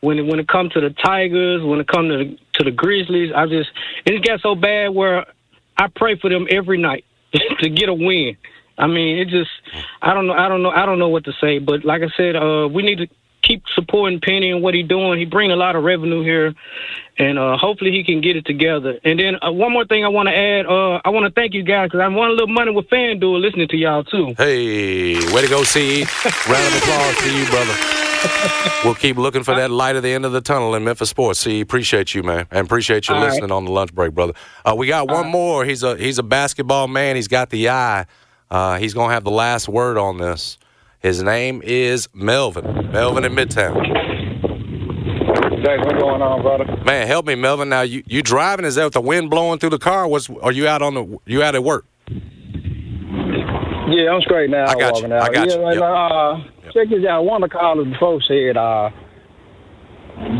When it when it comes to the Tigers, when it comes to the, to the Grizzlies, I just it got so bad where I pray for them every night to get a win. I mean, it just I don't know I don't know I don't know what to say, but like I said, uh, we need to keep supporting Penny and what he's doing. He bring a lot of revenue here, and uh, hopefully he can get it together. And then uh, one more thing I want to add, uh, I want to thank you guys because I won a little money with FanDuel listening to y'all too. Hey, way to go, CE. Round of applause to you, brother. We'll keep looking for that light at the end of the tunnel in Memphis sports. See, appreciate you, man, and appreciate you All right. listening on the lunch break, brother. Uh, we got one more. He's a he's a basketball man. He's got the eye. Uh, he's gonna have the last word on this. His name is Melvin. Melvin in Midtown. Jay, what's going on, brother? Man, help me, Melvin. Now you you driving? Is that with the wind blowing through the car? What's are you out on the you out at work? Yeah, I'm straight now. I got you. out. I got yeah, you. Like, Yep. uh, check this out. One of the callers before said uh,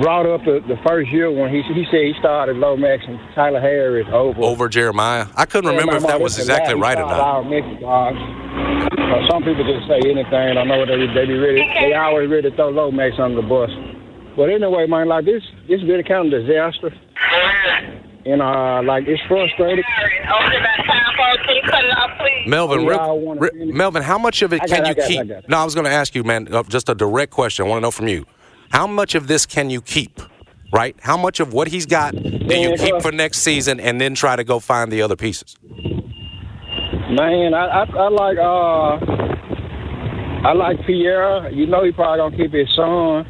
brought up the, the first year when he he said he started Lomax and Tyler Harris over. Over Jeremiah. I couldn't Yeah, remember if that was exactly he right or not. Our Memphis guys. Uh, some people just say anything. I know they they be ready. They always ready to throw Lomax under the bus. But anyway, man, like this, this really kind of disaster. And uh, like it's frustrating. Melvin, real- re- Melvin, how much of it I can got it, you I got it, I keep? got. No, I was going to ask you, man, uh, just a direct question. I want to know from you. How much of this can you keep? Right? How much of what he's got do you Man, keep for next season, and then try to go find the other pieces? Man, I, I I like uh I like Pierre. You know he probably gonna keep his son.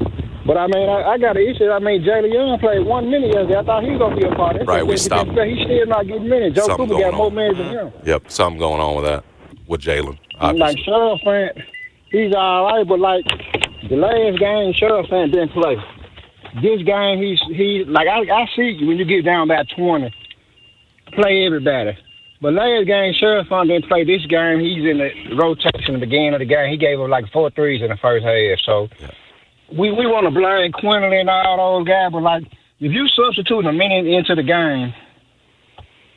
But I mean, I, I got an issue. I mean, Jalen Young played one minute yesterday. I thought he was gonna be a part of it. Right, we He's still not getting minutes. Joe Something Cooper got going more minutes than him. Yep, something going on with that with Jalen. I'm like. Cherenfant, he's all right, but like the last game, Cherenfant didn't play. This game, he's he like I I see you when you get down by twenty, play everybody. But last game, Cherenfant didn't play. This game, he's in the rotation at the beginning of the game. He gave up like four threes in the first half. So we we want to blame Quinerly and all those guys, but like if you substitute a minute into the game,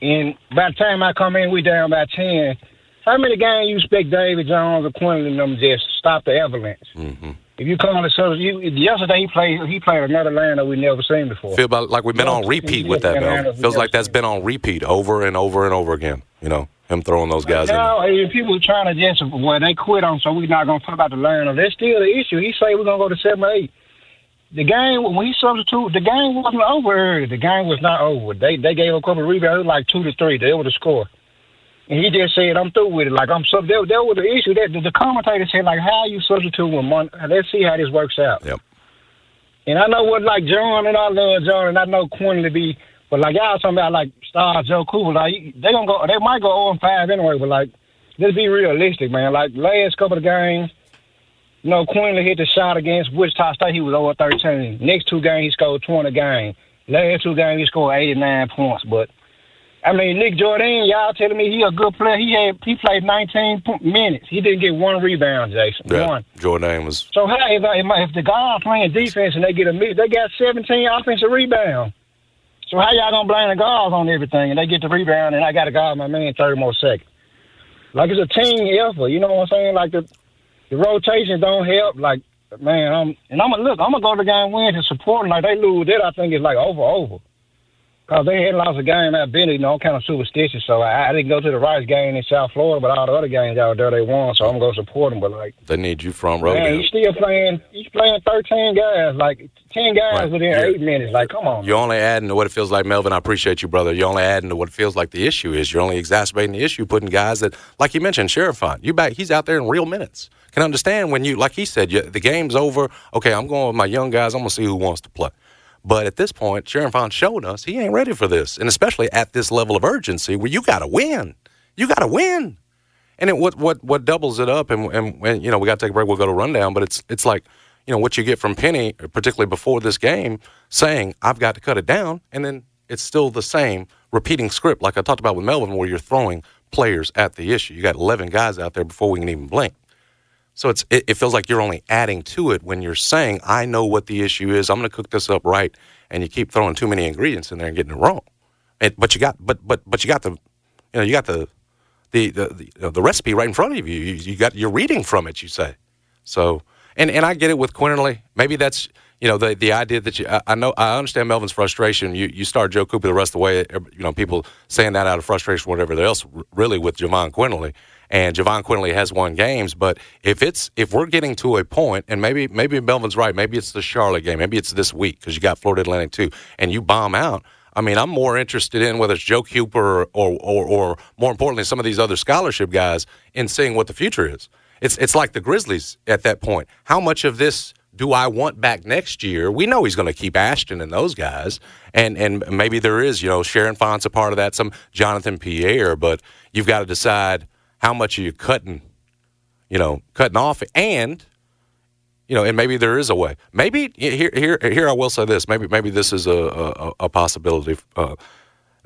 and by the time I come in, we down by ten. How many games you expect David Jones or Quinerly them just stop the avalanche? Mm-hmm. If you call it so, you, yesterday he played he played another line that we never seen before. Feel about like we've been on repeat with that. Feels like that's been on repeat over and over and over again. You know, him throwing those guys. Now, if people are trying to just well, they quit on, so we're not gonna talk about the line. That's still the issue. He say we're gonna go to seven or eight. The game when he substituted, the game wasn't over early. The game was not over. They they gave a couple of rebounds, like two to three. They were the score. And he just said, "I'm through with it." Like I'm sub. That, that was the issue. That the, the commentator said, "Like how you substitute with one? Let's see how this works out." Yep. And I know what like John and I love John and I know Quinn to be, but like y'all talking about like Star Joe Cooper, like they gonna go, they might go 0 and five anyway. But like, let's be realistic, man. Like last couple of games, you know, Quinerly hit the shot against Wichita State. He was over 13. Next two games, he scored 20 games. Last two games, he scored 89 points. But I mean, Nick Jourdain, y'all telling me he a good player. He had he played 19 minutes. He didn't get one rebound, Jason. Yeah, One. Jordan was. So how if, if, if the guys playing defense and they get a miss, they got 17 offensive rebounds. So how y'all gonna blame the guards on everything and they get the rebound and I got to guard my man 30 more seconds? Like it's a team effort, you know what I'm saying? Like the the rotations don't help. Like man, I'm and I'm gonna look. I'm gonna go to the game win to support them. Like they lose that, I think it's like over over. Cause they had lost a game at Benny, you know, I'm kind of superstitious, so I, I, didn't go to the Rice game in South Florida, but all the other games out there they won, so I'm gonna support them. But like, they need you from row. Man, you still playing? He's playing 13 guys, like 10 guys right. within eight minutes. Like, come on. You're man. only adding to what it feels like, Melvin. I appreciate you, brother. You're only adding to what it feels like the issue is. You're only exacerbating the issue, putting guys that, like you mentioned, Cherenfant. You back? He's out there in real minutes. Can understand when you, like he said, you, the game's over. Okay, I'm going with my young guys. I'm gonna see who wants to play. But at this point, Cherenfant showed us he ain't ready for this, and especially at this level of urgency where you got to win. You got to win. And it, what what what doubles it up, and, and, and you know we got to take a break. We'll go to rundown, but it's it's like you know what you get from Penny, particularly before this game, saying I've got to cut it down, and then it's still the same repeating script, like I talked about with Melvin, where you're throwing players at the issue. You got 11 guys out there before we can even blink. So it's it, it, feels like you're only adding to it when you're saying, "I know what the issue is. I'm going to cook this up right," and you keep throwing too many ingredients in there and getting it wrong. And, but you got but but but you got the you know you got the the the the, the recipe right in front of you. you. You got you're reading from it. You say so, and and I get it with Quinerly. Maybe that's you know the the idea that you I, I, know I understand Melvin's frustration. You you start Joe Cooper the rest of the way. You know people saying that out of frustration, whatever else. Really with Jahvon Quinerly and Jahvon Quinerly has won games. But if it's if we're getting to a point, and maybe maybe Melvin's right, maybe it's the Charlotte game, maybe it's this week because you got Florida Atlantic too, and you bomb out. I mean, I'm more interested in whether it's Joe Cooper or, or, or more importantly, some of these other scholarship guys in seeing what the future is. It's it's like the Grizzlies at that point. How much of this do I want back next year? We know he's going to keep Ashton and those guys, and and maybe there is, you know, Cherenfant's a part of that, some Jonathan Pierre, but you've got to decide how much are you cutting, you know, cutting off, and you know, and maybe there is a way. Maybe here, here, here. I will say this. Maybe, maybe this is a a, a possibility. Uh,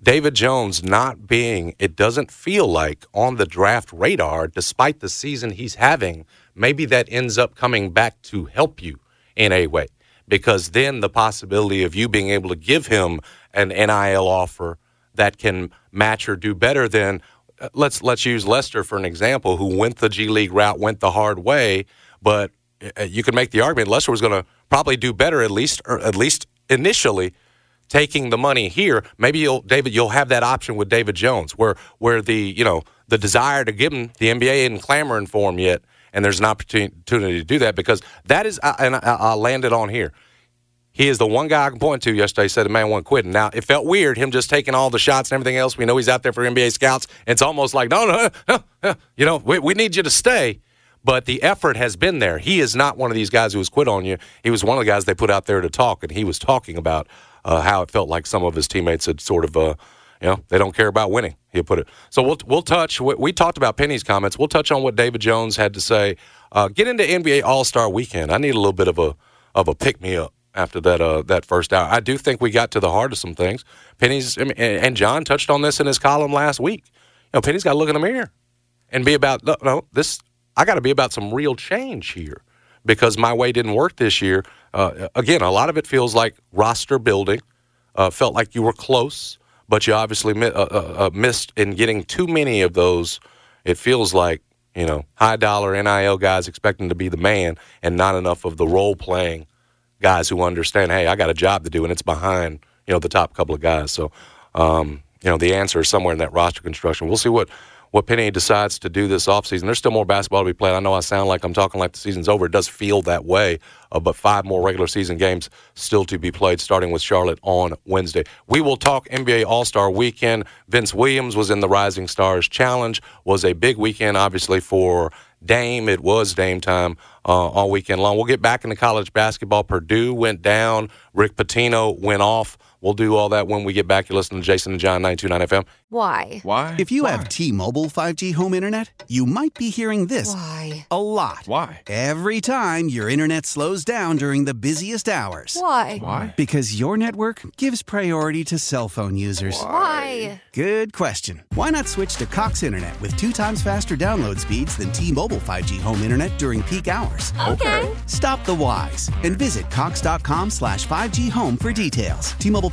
David Jones not being, it doesn't feel like on the draft radar, despite the season he's having. Maybe that ends up coming back to help you in a way, because then the possibility of you being able to give him an NIL offer that can match or do better than let's let's use Lester for an example, who went the G League route, went the hard way, but uh, you can make the argument Lester was going to probably do better at least or at least initially taking the money here. Maybe you'll David you'll have that option with David Jones where where the you know the desire to give him the NBA isn't clamoring for him yet and there's an opportunity to do that because that is and I, will land it on here. He is the one guy I can point to yesterday said the man wasn't quitting. Now, it felt weird, him just taking all the shots and everything else. We know he's out there for NBA scouts. It's almost like, no, no, no, no. you know, we, we need you to stay. But the effort has been there. He is not one of these guys who has quit on you. He was one of the guys they put out there to talk, and he was talking about uh, how it felt like some of his teammates had sort of, uh, you know, they don't care about winning. He put it. So we'll we'll touch. We, we, talked about Penny's comments. We'll touch on what David Jones had to say. Uh, get into NBA All Star Weekend. I need a little bit of a of a pick me up after that uh, that first hour. I do think we got to the heart of some things. Penny's I mean, and John touched on this in his column last week. You know, Penny's got to look in the mirror and be about no, no this. I got to be about some real change here because my way didn't work this year. Uh, again, a lot of it feels like roster building. Uh, felt like you were close, but you obviously mi- uh, uh, uh, missed in getting too many of those. It feels like you know high dollar NIL guys expecting to be the man and not enough of the role playing guys who understand, hey, I got a job to do, and it's behind you know the top couple of guys. So, um, you know, the answer is somewhere in that roster construction. We'll see what what Penny decides to do this offseason. There's still more basketball to be played. I know I sound like I'm talking like the season's over. It does feel that way, uh, but five more regular season games still to be played, starting with Charlotte on Wednesday. We will talk NBA All Star Weekend. Vince Williams was in the Rising Stars Challenge. Was a big weekend, obviously for Dame. It was Dame time uh, all weekend long. We'll get back into college basketball. Purdue went down. Rick Pitino went off. We'll do all that when we get back. You listen to Jason and John 929 FM. Why? Why? If you Why? have T Mobile 5G home internet, you might be hearing this Why? a lot. Why? Every time your internet slows down during the busiest hours. Why? Why? Because your network gives priority to cell phone users. Why? Good question. Why not switch to Cox Internet with two times faster download speeds than T Mobile 5G home internet during peak hours? Okay. Stop the whys and visit Cox.com slash 5G home for details. T Mobile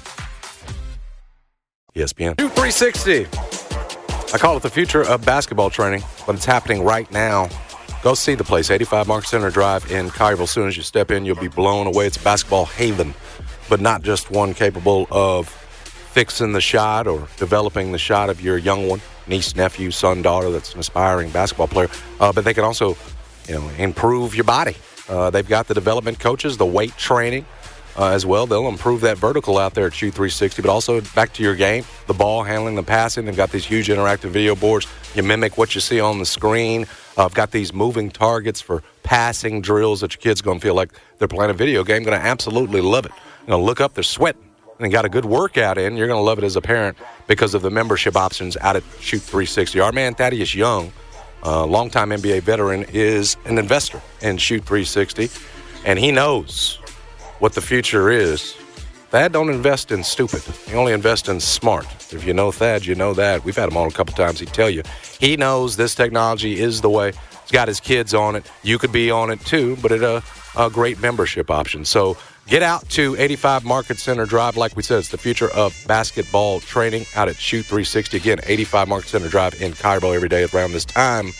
ESPN. 360. I call it the future of basketball training, but it's happening right now. Go see the place, 85 Mark Center Drive in Collierville. As soon as you step in, you'll be blown away. It's basketball haven, but not just one capable of fixing the shot or developing the shot of your young one, niece, nephew, son, daughter that's an aspiring basketball player, uh, but they can also, you know, improve your body. Uh, they've got the development coaches, the weight training uh, as well. They'll improve that vertical out there at Shoot 360, but also back to your game, the ball handling, the passing. They've got these huge interactive video boards. You mimic what you see on the screen. Uh, I've got these moving targets for passing drills that your kid's going to feel like they're playing a video game. Going to absolutely love it. You know, look up, they're sweating and got a good workout in. You're going to love it as a parent because of the membership options out at Shoot 360. Our man Thaddeus Young, uh, longtime NBA veteran, is an investor in Shoot 360, and he knows what the future is. Thad don't invest in stupid. He only invests in smart. If you know Thad, you know that. We've had him on a couple times. He'd tell you. He knows this technology is the way. He's got his kids on it. You could be on it too, but it's a, uh, a great membership option. So get out to 85 Market Center Drive. Like we said, it's the future of basketball training out at Shoot 360. Again, 85 Market Center Drive in Cairo every day around this time.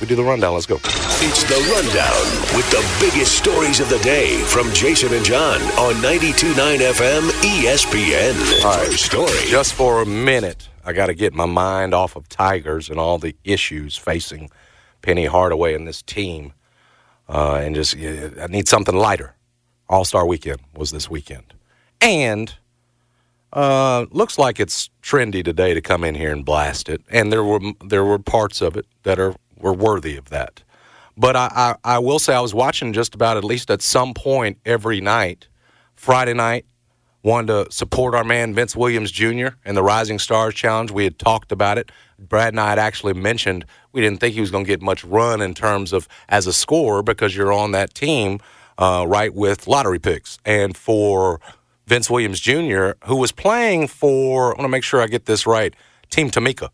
We do the rundown. Let's go. It's the rundown with the biggest stories of the day from Jason and John on 92.9 FM ESPN. All right. Story. Just for a minute, I got to get my mind off of Tigers and all the issues facing Penny Hardaway and this team, uh, and just I need something lighter. All Star Weekend was this weekend, and uh, looks like it's trendy today to come in here and blast it. And there were there were parts of it that are were worthy of that. But I, I, I will say I was watching just about at least at some point every night. Friday night, wanted to support our man Vince Williams Jr. and the Rising Stars Challenge. We had talked about it. Brad and I had actually mentioned we didn't think he was going to get much run in terms of as a scorer because you're on that team, uh, right, with lottery picks. And for Vince Williams Jr., who was playing for, I want to make sure I get this right, Team Tamika.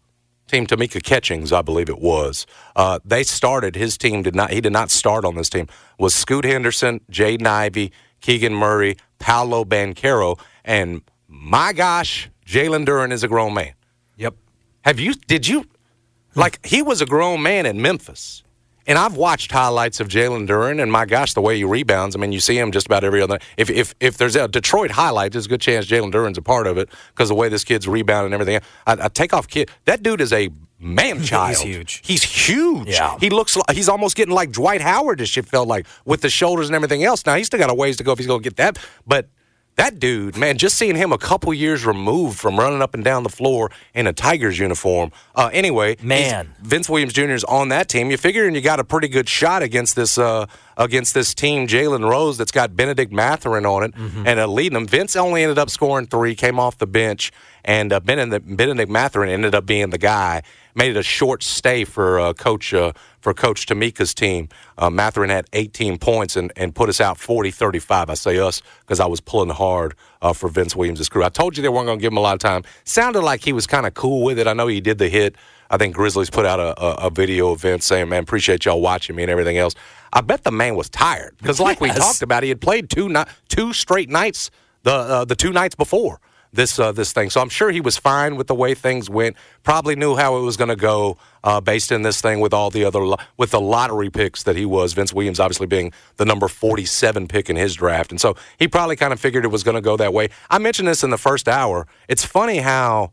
Team Tamika Catchings, I believe it was. Uh, they started, his team did not, he did not start on this team, was Scoot Henderson, Jaden Ivey, Keegan Murray, Paolo Banchero, and my gosh, Jalen Duren is a grown man. Yep. Have you, did you, like, he was a grown man in Memphis. And I've watched highlights of Jalen Duren, and my gosh, the way he rebounds. I mean, you see him just about every other. If if if there's a Detroit highlight, there's a good chance Jalen Duren's a part of it because the way this kid's rebounding and everything. I, I take off kid. That dude is a man child. He's huge. He's huge. Yeah. He looks like he's almost getting like Dwight Howard. This shit felt like with the shoulders and everything else. Now he's still got a ways to go if he's going to get that, but. That dude, man, just seeing him a couple years removed from running up and down the floor in a Tigers uniform. Uh, anyway, Man. Vince Williams Jr. is on that team. You figure, and you got a pretty good shot against this uh, against this team, Jalen Rose, that's got Benedict Mathurin on it and uh, leading them. Vince only ended up scoring three, came off the bench, and uh, Benedict, Benedict Mathurin ended up being the guy. Made it a short stay for uh, Coach uh, for Coach Tamika's team. Uh, Mathurin had 18 points and, and put us out 40-35. I say us because I was pulling hard uh, for Vince Williams' crew. I told you they weren't going to give him a lot of time. Sounded like he was kind of cool with it. I know he did the hit. I think Grizzlies put out a, a, a video of Vince saying, "Man, appreciate y'all watching me and everything else." I bet the man was tired because, like yes. we talked about, he had played two two straight nights the uh, the two nights before this uh, this thing. So I'm sure he was fine with the way things went. Probably knew how it was going to go uh, based in this thing with all the other with the lottery picks that he was. Vince Williams obviously being the number 47 pick in his draft, and so he probably kind of figured it was going to go that way. I mentioned this in the first hour. It's funny how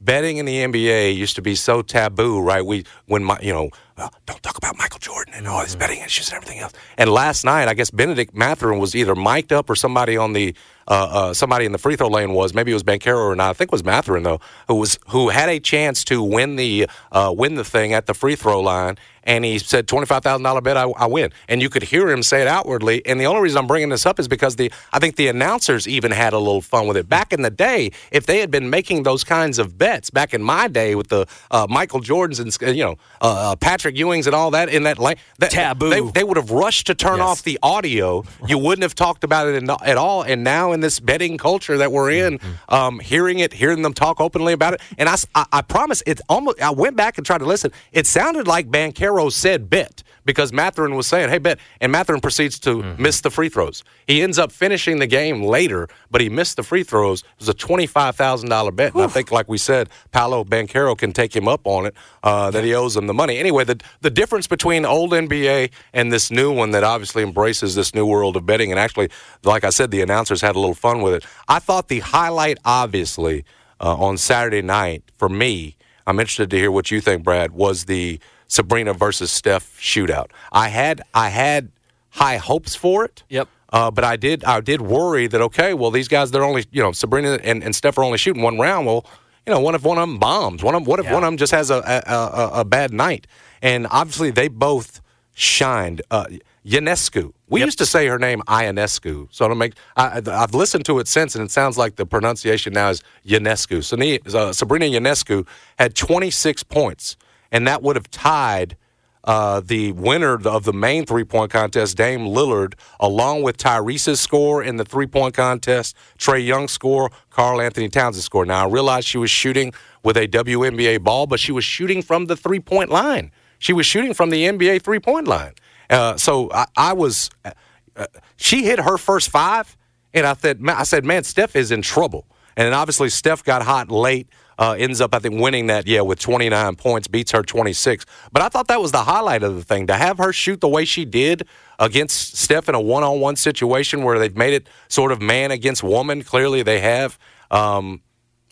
betting in the NBA used to be so taboo, right? We when my you know don't talk about Michael Jordan and all his betting issues and everything else. And last night, I guess Benedict Mathurin was either mic'd up or somebody on the uh, uh, somebody in the free throw lane was. Maybe it was Banchero or not. I think it was Mathurin though, who was who had a chance to win the uh, win the thing at the free throw line, and he said twenty five thousand dollar bet I, I, win. And you could hear him say it outwardly. And the only reason I'm bringing this up is because the I think the announcers even had a little fun with it. Back in the day, if they had been making those kinds of bets back in my day with the uh, Michael Jordans and you know uh, uh, Patrick Ewings and all that in that lane, that, taboo, they, they, would have rushed to turn yes. off the audio. You wouldn't have talked about it in, at all. And now in this betting culture that we're in, mm-hmm. um, hearing it, hearing them talk openly about it, and I, I, I promise it's almost. I went back and tried to listen. It sounded like Banchero said bet because Mathurin was saying, "Hey, bet," and Mathurin proceeds to mm-hmm. miss the free throws. He ends up finishing the game later, but he missed the free throws. It was a twenty-five thousand dollar bet, and I think, like we said, Paolo Banchero can take him up on it uh, that he owes him the money. Anyway, the the difference between old NBA and this new one that obviously embraces this new world of betting, and actually, like I said, the announcers had a little fun with it. I thought the highlight, obviously, uh, on Saturday night for me. I'm interested to hear what you think, Brad. Was the Sabrina versus Steph shootout. I had I had high hopes for it. Yep. Uh, but I did I did worry that okay, well these guys they're only you know Sabrina and, and Steph are only shooting one round. Well, you know, what if one of them bombs? One of what if yeah. one of them just has a a, a a, bad night? And obviously they both shined. Uh, Ionescu. We yep. used to say her name Ionescu. So to make I, have listened to it since, and it sounds like the pronunciation now is Ionescu. So uh, Sabrina Ionescu had 26 points and that would have tied uh, the winner of the main three point contest, Dame Lillard, along with Tyrese's score in the three point contest, Trae Young's score, Karl-Anthony Towns' score. Now, I realized she was shooting with a WNBA ball, but she was shooting from the three point line. She was shooting from the NBA three point line. Uh, so I, I was, uh, uh, she hit her first five, and I said, I said, man, Steph is in trouble. And obviously Steph got hot late uh, ends up, I think, winning that, yeah, with 29 points, beats her 26. But I thought that was the highlight of the thing. To have her shoot the way she did against Steph in a one on one situation where they've made it sort of man against woman, clearly they have. Um,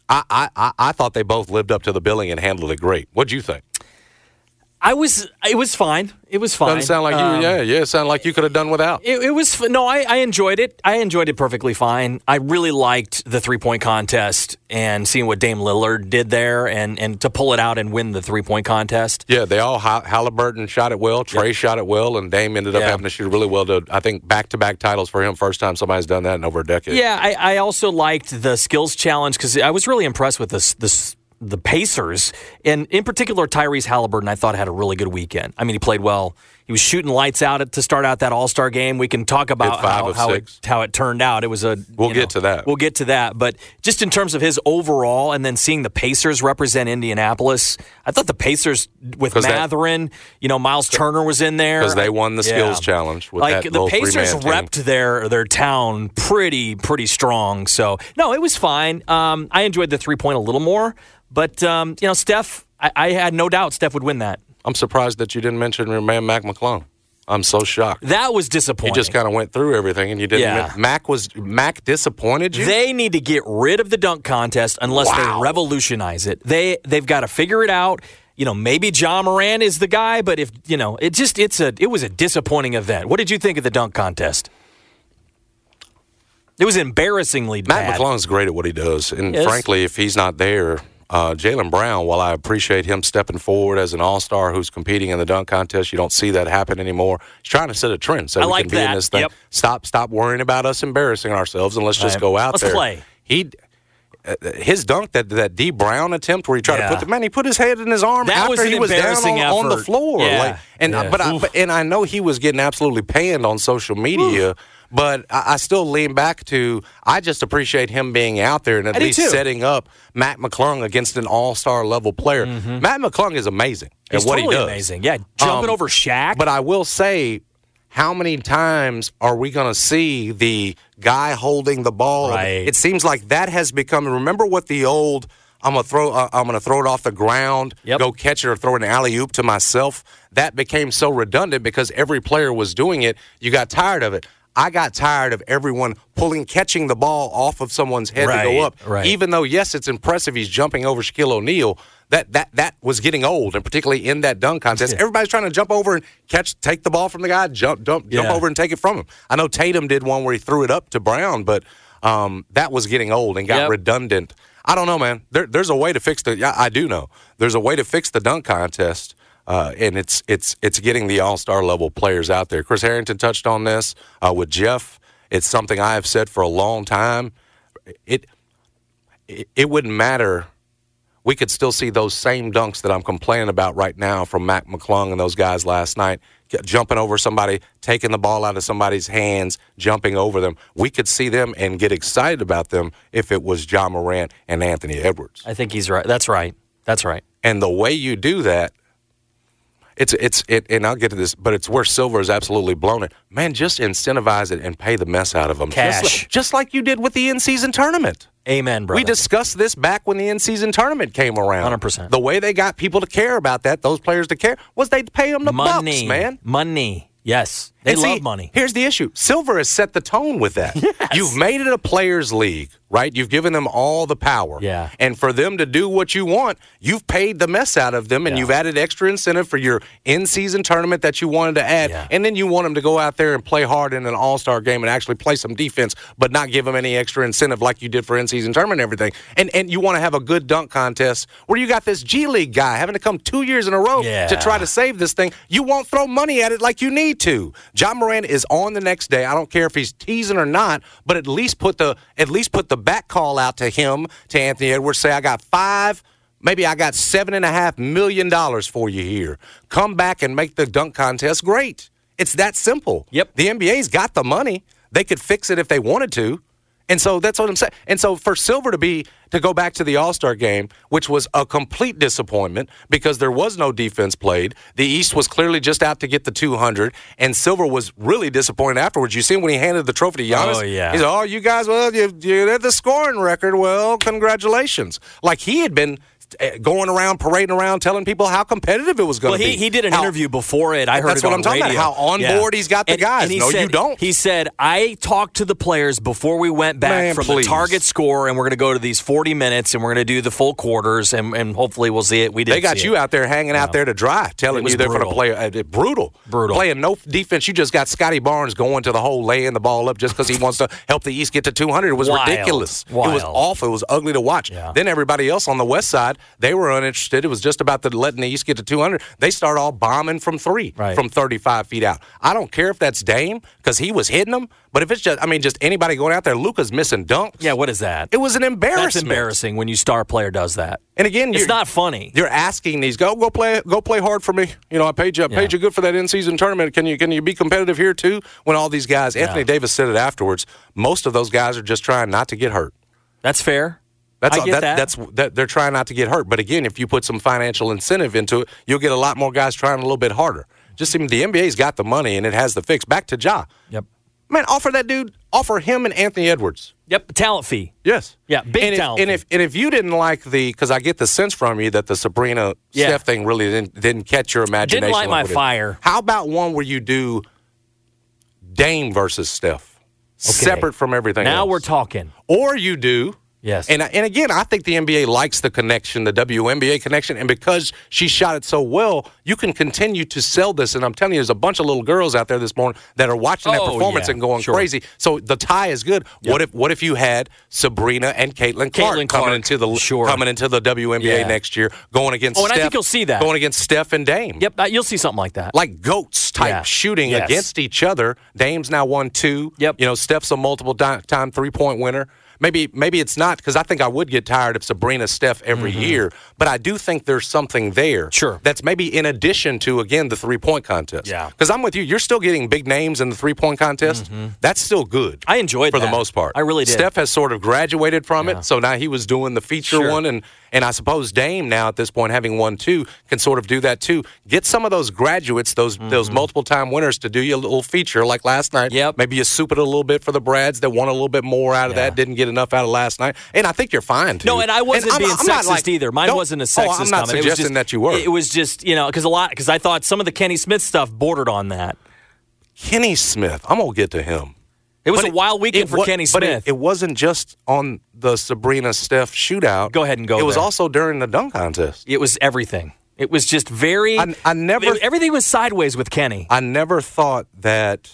I, I, I thought they both lived up to the billing and handled it great. What'd you think? I was. It was fine. It was fine. Doesn't sound like um, you. Yeah, yeah. It sounded like you could have done without. It, it was. No, I, I, enjoyed it. I enjoyed it perfectly fine. I really liked the three point contest and seeing what Dame Lillard did there, and and to pull it out and win the three point contest. Yeah, they all Halliburton shot it well. Trae yep. shot it well, and Dame ended up yeah. having to shoot really well. To I think back to back titles for him. First time somebody's done that in over a decade. Yeah, I, I also liked the skills challenge because I was really impressed with this this the Pacers, and in particular Tyrese Halliburton, I thought had a really good weekend. I mean, he played well. He was shooting lights out to start out that All Star game. We can talk about how, how it, how it turned out. It was a we'll get know, to that. We'll get to that. But just in terms of his overall, and then seeing the Pacers represent Indianapolis, I thought the Pacers with Mathurin, that, you know, Miles Turner was in there because they won the skills yeah. challenge. like the Pacers repped their their town pretty pretty strong. So no, it was fine. Um, I enjoyed the three point a little more. But um, you know, Steph, I, I, had no doubt Steph would win that. I'm surprised that you didn't mention your man Mac McClung. I'm so shocked. That was disappointing. You just kind of went through everything, and you didn't. Yeah. Mac was Mac disappointed you. They need to get rid of the dunk contest unless wow. they revolutionize it. They they've got to figure it out. You know, maybe Ja Morant is the guy, but if you know, it just it's a it was a disappointing event. What did you think of the dunk contest? It was embarrassingly Mac bad. McClung's great at what he does, and yes. frankly, if he's not there, uh, Jaylen Brown, while I appreciate him stepping forward as an all star who's competing in the dunk contest, you don't see that happen anymore. He's trying to set a trend so I we like can be that. in this thing. Yep. Stop, stop worrying about us embarrassing ourselves and let's just right. go out let's there. Play. He uh, his dunk that that D Brown attempt where he tried Yeah. to put the man, he put his head in his arm That after was he was down on, on the floor. Yeah. Like, and Yeah. but, I, but and I know he was getting absolutely panned on social media. But I, I still lean back to I just appreciate him being out there and at I least setting up Mac McClung against an all star level player. Mac McClung is amazing Mm-hmm. He's at what totally he does. amazing. Yeah, jumping Um, over Shaq. But I will say, how many times are we going to see the guy holding the ball? Right. It seems like that has become. Remember what the old I'm gonna throw. Uh, I'm gonna throw it off the ground. Yep. Go catch it or throw an alley oop to myself. That became so redundant because every player was doing it. You got tired of it. I got tired of everyone pulling, catching the ball off of someone's head to go up. right. Even though, yes, it's impressive he's jumping over Shaquille O'Neal. That that that was getting old, and particularly in that dunk contest, everybody's trying to jump over and catch, take the ball from the guy, jump, jump, jump over and take it from him. I know Tatum did one where he threw it up to Brown, but um, that was getting old and got Yep. redundant. I don't know, man. There, there's a way to fix the. Yeah, I do know. There's a way to fix the dunk contest, uh, and it's it's it's getting the all star level players out there. Chris Herrington touched on this uh, with Jeff. It's something I have said for a long time. It it, it wouldn't matter. We could still see those same dunks that I'm complaining about right now from Mac McClung and those guys last night, jumping over somebody, taking the ball out of somebody's hands, jumping over them. We could see them and get excited about them if it was Ja Morant and Anthony Edwards. I think he's right. That's right. That's right. And the way you do that, it's it's it, and I'll get to this, but it's where Silver has absolutely blown it. Man, just incentivize it and pay the mess out of them, Cash. just, like- just like you did with the in-season tournament. Amen, brother. We discussed this back when the in-season tournament came around. 100%. The way they got people to care about that, those players to care, was they pay them the money, bucks, man. Money. Yes, they love money. Here's the issue: Silver has set the tone with that. You've made it a players' league, right? You've given them all the power. Yeah. And for them to do what you want, you've paid the mess out of them, and Yeah. you've added extra incentive for your in-season tournament that you wanted to add, Yeah. and then you want them to go out there and play hard in an All-Star game and actually play some defense, but not give them any extra incentive like you did for in-season tournament and everything. And and you want to have a good dunk contest where you got this G League guy having to come two years in a row Yeah. to try to save this thing. You won't throw money at it like you need to. Ja Morant is on the next day. I don't care if he's teasing or not, but at least put the at least put the back call out to him to Anthony Edwards. Say I got five. Maybe I got seven and a half million dollars for you here. Come back and make the dunk contest great. It's that simple. Yep. The NBA's got the money. They could fix it if they wanted to. And so that's what I'm saying. And so for Silver to be to go back to the All Star game, which was a complete disappointment because there was no defense played. The East was clearly just out to get the 200, and Silver was really disappointed afterwards. You see him when he handed the trophy to oh, Giannis. Oh, yeah. He said, "Oh, you guys, well, you you had the scoring record. Well, congratulations." Like he had been going around, parading around, telling people how competitive it was going Well, to he, be. he did an How- interview before it. I heard That's what I'm talking about, how on board he's got the And- guys. and he No, you said- don't. He said, "I talked to the players before we went back Man, from please. the target score, and we're going to go to these 40 minutes, and we're going to do the full quarters, and, and hopefully we'll see it." We did. They got you it. out there hanging out there to dry, telling you they're going to play uh, brutal, Brutal. playing no defense. You just got Scottie Barnes going to the hole, laying the ball up just because he wants to help the East get to 200. It was Wild. ridiculous. It was awful. It was ugly to watch. Yeah. Then everybody else on the West side, they were uninterested. It was just about the letting the East get to 200. They start all bombing from three, Right. from 35 feet out. I don't care if that's Dame because he was hitting them, but if it's just, I mean, just anybody going out there, Luka's missing dunks. Yeah, what is that? It was an embarrassment. That's embarrassing when you star player does that. And again, It's not funny. You're asking these go go play go play hard for me. You know, I paid you I paid Yeah. you good for that in season tournament. Can you can you be competitive here too? When all these guys, Anthony Davis said it afterwards. Most of those guys are just trying not to get hurt. That's fair. That's all, get that. That's that they're trying not to get hurt. But again, if you put some financial incentive into it, you'll get a lot more guys trying a little bit harder. Just seem the NBA's got the money and it has the fix. Back to Ja. Yep. Man, offer that dude, offer him and Anthony Edwards. Yep. Talent fee. Yes. Yeah, big and if, talent and fee. if and if you didn't like the because I get the sense from you that the Sabrina Yeah. Steph thing really didn't didn't catch your imagination. Didn't light my like it- fire. How about one where you do Dame versus Steph, separate from everything? Now else? we're talking. Or you do. Yes. And and again, I think the NBA likes the connection, the WNBA connection, and because she shot it so well, you can continue to sell this. And I'm telling you, there's a bunch of little girls out there this morning that are watching that Oh, performance yeah. and going Sure. crazy. So the tie is good. What if what if you had Sabrina and Caitlin Clark Caitlin coming into the sure. coming into the WNBA Yeah. next year, going against Oh, and I think you'll see that. going against Steph and Dame. Yep. You'll see something like that. Like goats type Yeah. shooting Yes. against each other. Dame's now won two. Yep. You know, Steph's a multiple time three point winner. Maybe maybe it's not because I think I would get tired of Sabrina Steph every year, but I do think there's something there. Mm-hmm. Sure. That's maybe in addition to again the three point contest. Yeah. Because I'm with you. You're still getting big names in the three point contest. That's still good. Mm-hmm. I enjoyed for the most part. I really did. Steph has sort of graduated from Yeah. it, so now he was doing the feature Sure. one, and and I suppose Dame now at this point, having won two, can sort of do that too. Get some of those graduates, those those multiple time winners, to do you a little feature like last night. Mm-hmm. Yep. Maybe you soup it a little bit for the Brads that want a little bit more out of Yeah. that, didn't get enough out of last night, and I think you're fine too. No, and I wasn't I'm- being I'm sexist like- either. Mine wasn't a sexist Oh, I'm not comment. Suggesting just- that you were. It was just you know because a lot because I thought some of the Kenny Smith stuff bordered on that. Kenny Smith. I'm gonna get to him. It was But a wild weekend it for Kenny Smith. it, it wasn't just on the Sabrina Steph shootout. Go ahead and go It was also during the dunk contest. It was everything. It was just very. I- I never- it- everything was sideways with Kenny. I never thought that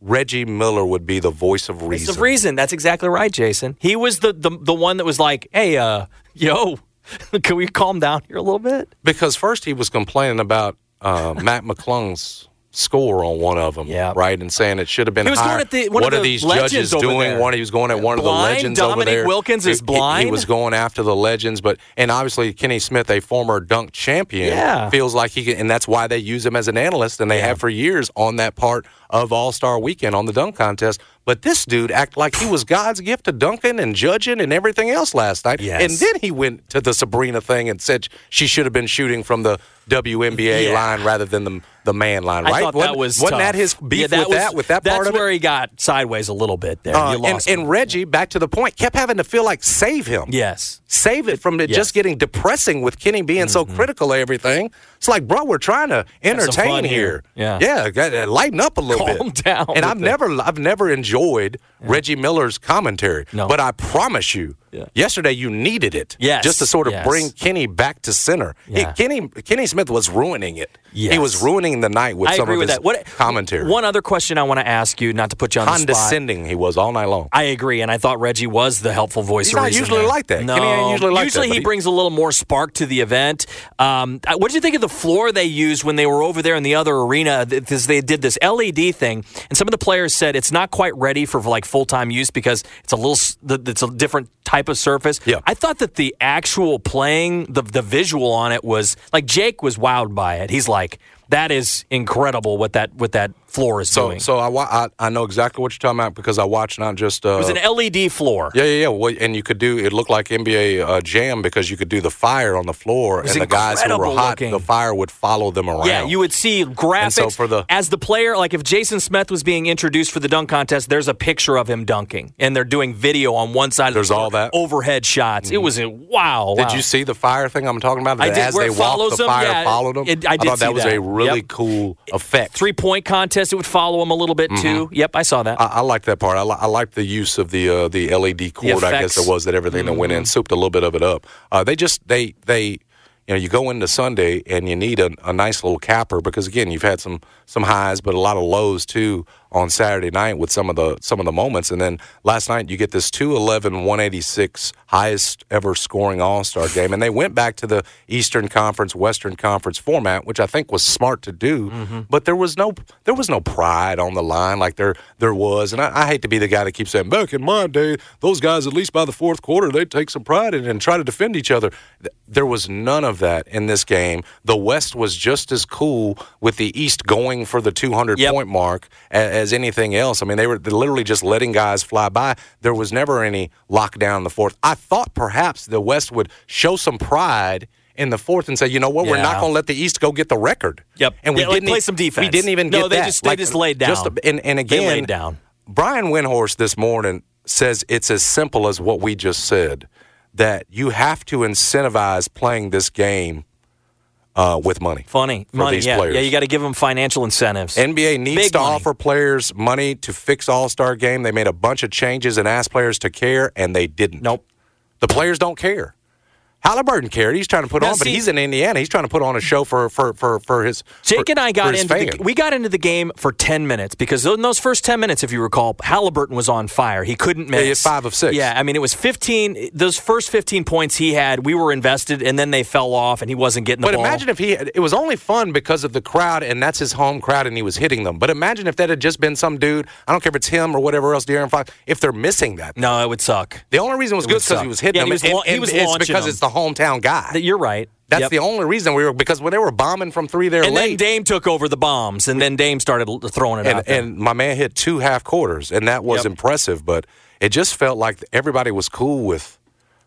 Reggie Miller would be the voice of Voice reason. of reason. That's exactly right, Jason. He was the the, the one that was like, "Hey, uh, yo, can we calm down here a little bit?" Because first he was complaining about uh, Mac McClung's score on one of them, Yeah. right, and saying it should have been He was going at the- one of what are the these judges doing? there. One, he was going at one of the Blind? legends over there. Wilkins is He- he- He, was going after the legends, but and obviously Kenny Smith, a former dunk champion, Yeah. feels like he can, and that's why they use him as an analyst, and they have for years on that part of All Star Weekend on the dunk contest. But this dude acted like he was God's gift to dunking and judging and everything else last night. Yes. And then he went to the Sabrina thing and said she should have been shooting from the WNBA Yeah. line rather than the the man line. I right? thought wasn't, that was wasn't that his beef Yeah, with was- that with that That's part of where it? he got sideways a little bit there. Uh, and, and Reggie, back to the point, kept having to feel like save him. yes, Save it from it Yes. Mm-hmm. just getting depressing with Kenny being so critical of everything. It's like, bro, we're trying to entertain here. here. Yeah. yeah, got- lighten up a little Calm bit. down And I've it. never, I've never enjoyed Reggie Miller's commentary. No. but I promise you, Yeah. yesterday you needed it. Yes, just to sort of yes. bring Kenny back to center. Yeah. Kenny, Kenny Smith was ruining it. Yes. He was ruining the night with I some of with his that. What commentary. One other question I want to ask you, not to put you on the spot. condescending he was all night long. I agree, and I thought Reggie was the helpful voice. He's not usually there. like that. No, ain't usually like usually but he he- brings a little more spark to the event. Um, uh, what did you think of the floor they used when they were over there in the other arena? Because they did this LED thing, and some of the players said it's not quite ready for like full time use because it's a little, it's a different type of surface. Yeah. I thought that the actual playing, the the visual on it was like Jake was wowed by it. He's like, that is incredible what that what that floor is So, doing. so I, wa- I I know exactly what you're talking about because I watched not just uh, it was an LED floor. yeah yeah yeah well, and you could do it looked like NBA uh, Jam because you could do the fire on the floor and the guys who were hot looking. the fire would follow them around. Yeah, you would see graphics so for the- as the player. Like if Jason Smith was being introduced for the dunk contest, there's a picture of him dunking, and they're doing video on one side. There's of the all floor, that? Mm-hmm. overhead shots. It was a wow. Did wow. you see the fire thing I'm talking about? I That did, As they walked, the them? fire Yeah, followed them. it- I did thought that was that. a really Yep. cool effect. Three point contest? It would follow him a little bit too. Mm-hmm. Yep, I saw that. I, I like that part. I, li- I like the use of the uh, the LED cord. I guess it was that everything that went in souped a little bit of it up. Uh, they just they they you know you go into Sunday and you need a, a nice little capper because again you've had some some highs but a lot of lows too on Saturday night with some of the some of the moments. And then last night you get this 211 186 highest ever scoring All-Star game. And they went back to the Eastern Conference Western Conference format which I think was smart to do. Mm-hmm. But there was no there was no pride on the line like there there was. And I, I hate to be the guy that keeps saying back in my day those guys at least by the fourth quarter they'd take some pride in it and try to defend each other. There was none of that in this game. The West was just as cool with the East going for the 200 Yep. point mark a- as, anything else I mean they were literally just letting guys fly by there was never any lockdown in the fourth I thought perhaps the West would show some pride in the fourth and say, you know what, we're not going to let the East go get the record. Yep. and we Yeah, didn't play some defense. We didn't even No, get they that. just- they just laid Just down. a- and, and They again, laid down. Brian Windhorst this morning says it's as simple as what we just said that you have to incentivize playing this game uh, with money. Funny for money. these yeah, players. yeah. You got to give them financial incentives. NBA needs Big to money. offer players money to fix All Star Game. They made a bunch of changes and asked players to care, and they didn't. Nope. The players don't care. Halliburton cared. He's trying to put Now, on, but he's in Indiana. He's trying to put on a show for for for, for his. Jake for- and I got into the, we got into the game for ten minutes because in those first ten minutes, if you recall, Halliburton was on fire. He couldn't miss. he had five of six. Yeah, I mean it was fifteen. Those first fifteen points he had, we were invested, and then they fell off, and he wasn't getting the But ball. imagine if he, it was only fun because of the crowd, and that's his home crowd, and he was hitting them. But imagine if that had just been some dude, I don't care if it's him or whatever else, De'Aaron Fox, if they're missing that. no, it would suck. The only reason it was It good because he was hitting Yeah, them, he was and, he and was it's because them. it's the hometown guy. You're right. That's Yep. the only reason we were because when they were bombing from three there And then Dame took over the bombs, and then Dame started throwing it out. and, there. and my man hit two half quarters, and that was Yep. impressive. But it just felt like everybody was cool with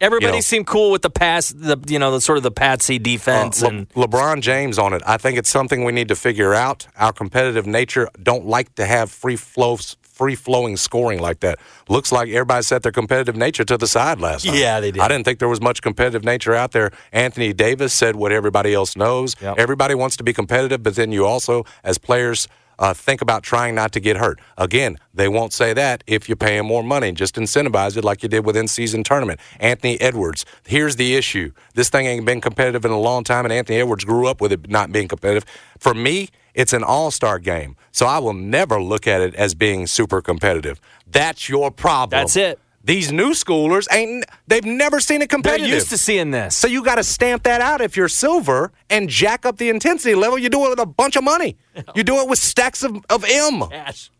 Everybody you know- seemed cool with the pass, the you know, the sort of the patsy defense, Uh, and LeBron James on it. I think it's something we need to figure out. Our competitive nature don't like to have free flows, free flowing scoring like that. Looks like everybody set their competitive nature to the side last night. Yeah, they did. I didn't think there was much competitive nature out there. Anthony Davis said what everybody else knows. Yep. Everybody wants to be competitive, but then you also, as players. Uh, think about trying not to get hurt. Again, they won't say that if you pay them more money. Just incentivize it like you did with in-season tournament. Anthony Edwards. Here's the issue: this thing ain't been competitive in a long time, and Anthony Edwards grew up with it not being competitive. For me, it's an all-star game, so I will never look at it as being super competitive. That's your problem. That's it. These new schoolers ain't. They've never seen a it they're used to seeing this. So you got to stamp that out if you're silver and jack up the intensity level. You do it with a bunch of money. You do it with stacks of, of M. Cash.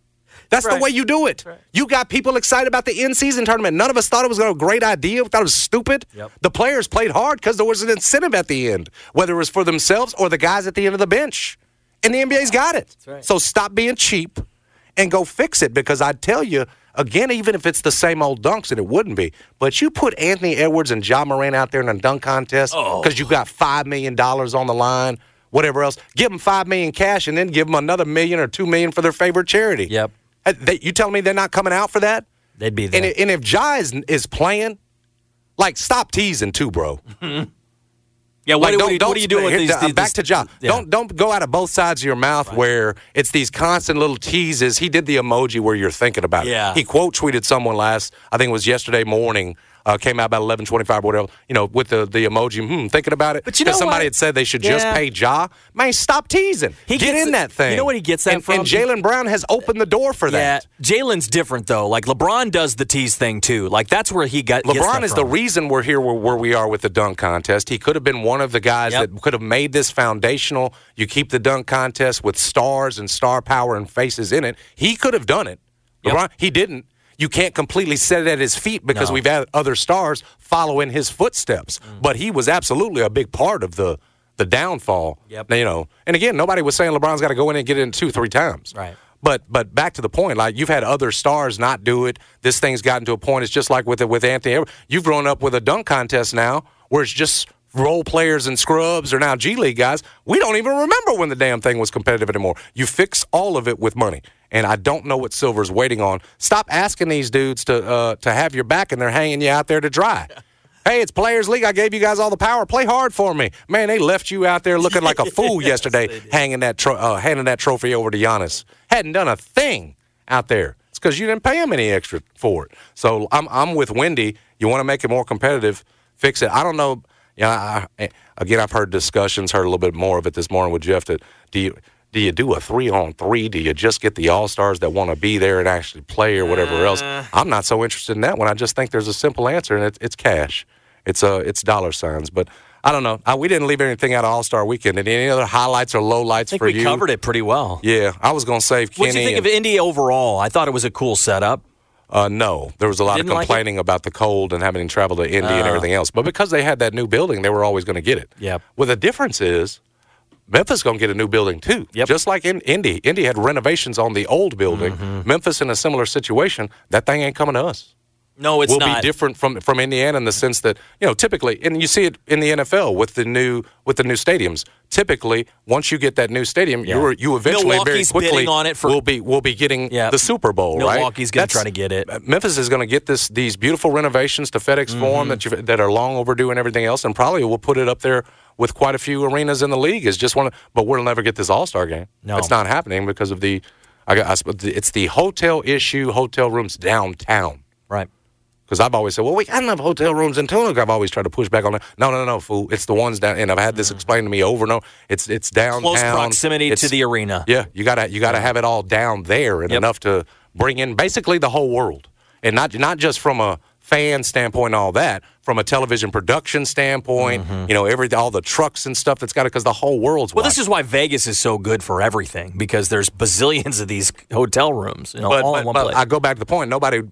That's the way you do it. You got people excited about the in-season tournament. None of us thought it was a great idea. We thought it was stupid. Yep. The players played hard because there was an incentive at the end, whether it was for themselves or the guys at the end of the bench. And the NBA's got it. right. So stop being cheap and go fix it because I tell you, again, even if it's the same old dunks, and it wouldn't be, but you put Anthony Edwards and Ja Morant out there in a dunk contest Oh. because you got $5 million on the line, whatever else, give them 5 million cash and then give them another million or 2 million for their favorite charity. Yep. Uh, They, you telling me they're not coming out for that? They'd be there. And, and if Ja is, is playing, like, stop teasing too, bro. yeah, what, Like, do- what, do you- what are you doing with these? these- back to Ja. yeah. Don't don't go out of both sides of your mouth where it's these constant little teases. He did the emoji where you're thinking about it. Yeah. He quote tweeted someone last. I think it was yesterday morning. Uh, came out about eleven twenty five, whatever. You know, with the the emoji. Hmm, thinking about it. But you know somebody what? had said they should just pay Ja. Man, stop teasing. He Get in it- that thing. you know what he gets that and, from? And Jaylen Brown has opened the door for Yeah, that. Jaylen's different though. Like LeBron does the tease thing too. Like that's where he got. gets LeBron is the reason we're here where, where we are with the dunk contest. He could have been one of the guys Yep. that could have made this foundational. You keep the dunk contest with stars and star power and faces in it. He could have done it. Yep. LeBron, he didn't. You can't completely set it at his feet because No. we've had other stars follow in his footsteps. Mm. But he was absolutely a big part of the the downfall. Yep. You know, and again, nobody was saying LeBron's got to go in and get it in two, three times. Right. But but back to the point, like you've had other stars not do it. This thing's gotten to a point. It's just like with with Anthony. You've grown up with a dunk contest now, where it's just role players and scrubs or now G League guys. We don't even remember when the damn thing was competitive anymore. You fix all of it with money, and I don't know what Silver's waiting on. Stop asking these dudes to uh, to have your back, and they're hanging you out there to dry. Hey, it's Players League. I gave you guys all the power. Play hard for me, man. They left you out there looking like a fool yesterday, hanging that tro- uh, handing that trophy over to Giannis. Hadn't done a thing out there. It's because you didn't pay him any extra for it. So I'm I'm with Wendy. You want to make it more competitive, fix it. I don't know. Yeah, I, I, again, I've heard discussions, heard a little bit more of it this morning with Jeff. That do you do you do a three on three? Do you just get the all stars that want to be there and actually play or whatever else? I'm not so interested in that one. I just think there's a simple answer, and it's, it's cash. It's uh, it's dollar signs. But I don't know. I, we didn't leave anything out of All Star Weekend. And any other highlights or lowlights I think for we you? covered it pretty well. Yeah, I was going to save Kenny. What do you think and- of Indy overall? I thought it was a cool setup. Uh, no, there was a lot Didn't of like complaining about the cold and having to travel to Indy and Oh. everything else. But because they had that new building, they were always going to get it. Yep. Well, the difference is Memphis going to get a new building too. Yep. Just like in Indy, Indy had renovations on the old building. Mm-hmm. Memphis in a similar situation. That thing ain't coming to us. No, it's we'll not. be different from from Indiana in the sense that you know typically, and you see it in the NFL with the new with the new stadiums. Typically, once you get that new stadium, Yeah. you you eventually very quickly on it for- will be will be getting Yeah. the Super Bowl. right? Milwaukee's gonna That's- try to get it. Memphis is going to get this these beautiful renovations to FedEx Mm-hmm. Forum that you, that are long overdue and everything else, and probably will put it up there with quite a few arenas in the league. Is just one, of, but we'll never get this All Star game. No. it's not happening because of the. I, got- I, it's the hotel issue, hotel rooms downtown. right. Because I've always said, well, we got enough hotel rooms in Tunica. I've always tried to push back on that. No, no, no, fool. It's the ones down, and I've had this mm. explained to me over and over. It's it's downtown. Close proximity It's- to the arena. Yeah, you gotta you gotta have it all down there and Yep. enough to bring in basically the whole world, and not not just from a fan standpoint and all that, from a television production standpoint. Mm-hmm. You know, every all the trucks and stuff that's got it because the whole world's. Well, this is why Vegas is so good for everything because there's bazillions of these hotel rooms, you know, but, all but- in one but place. I go back to the point. Nobody,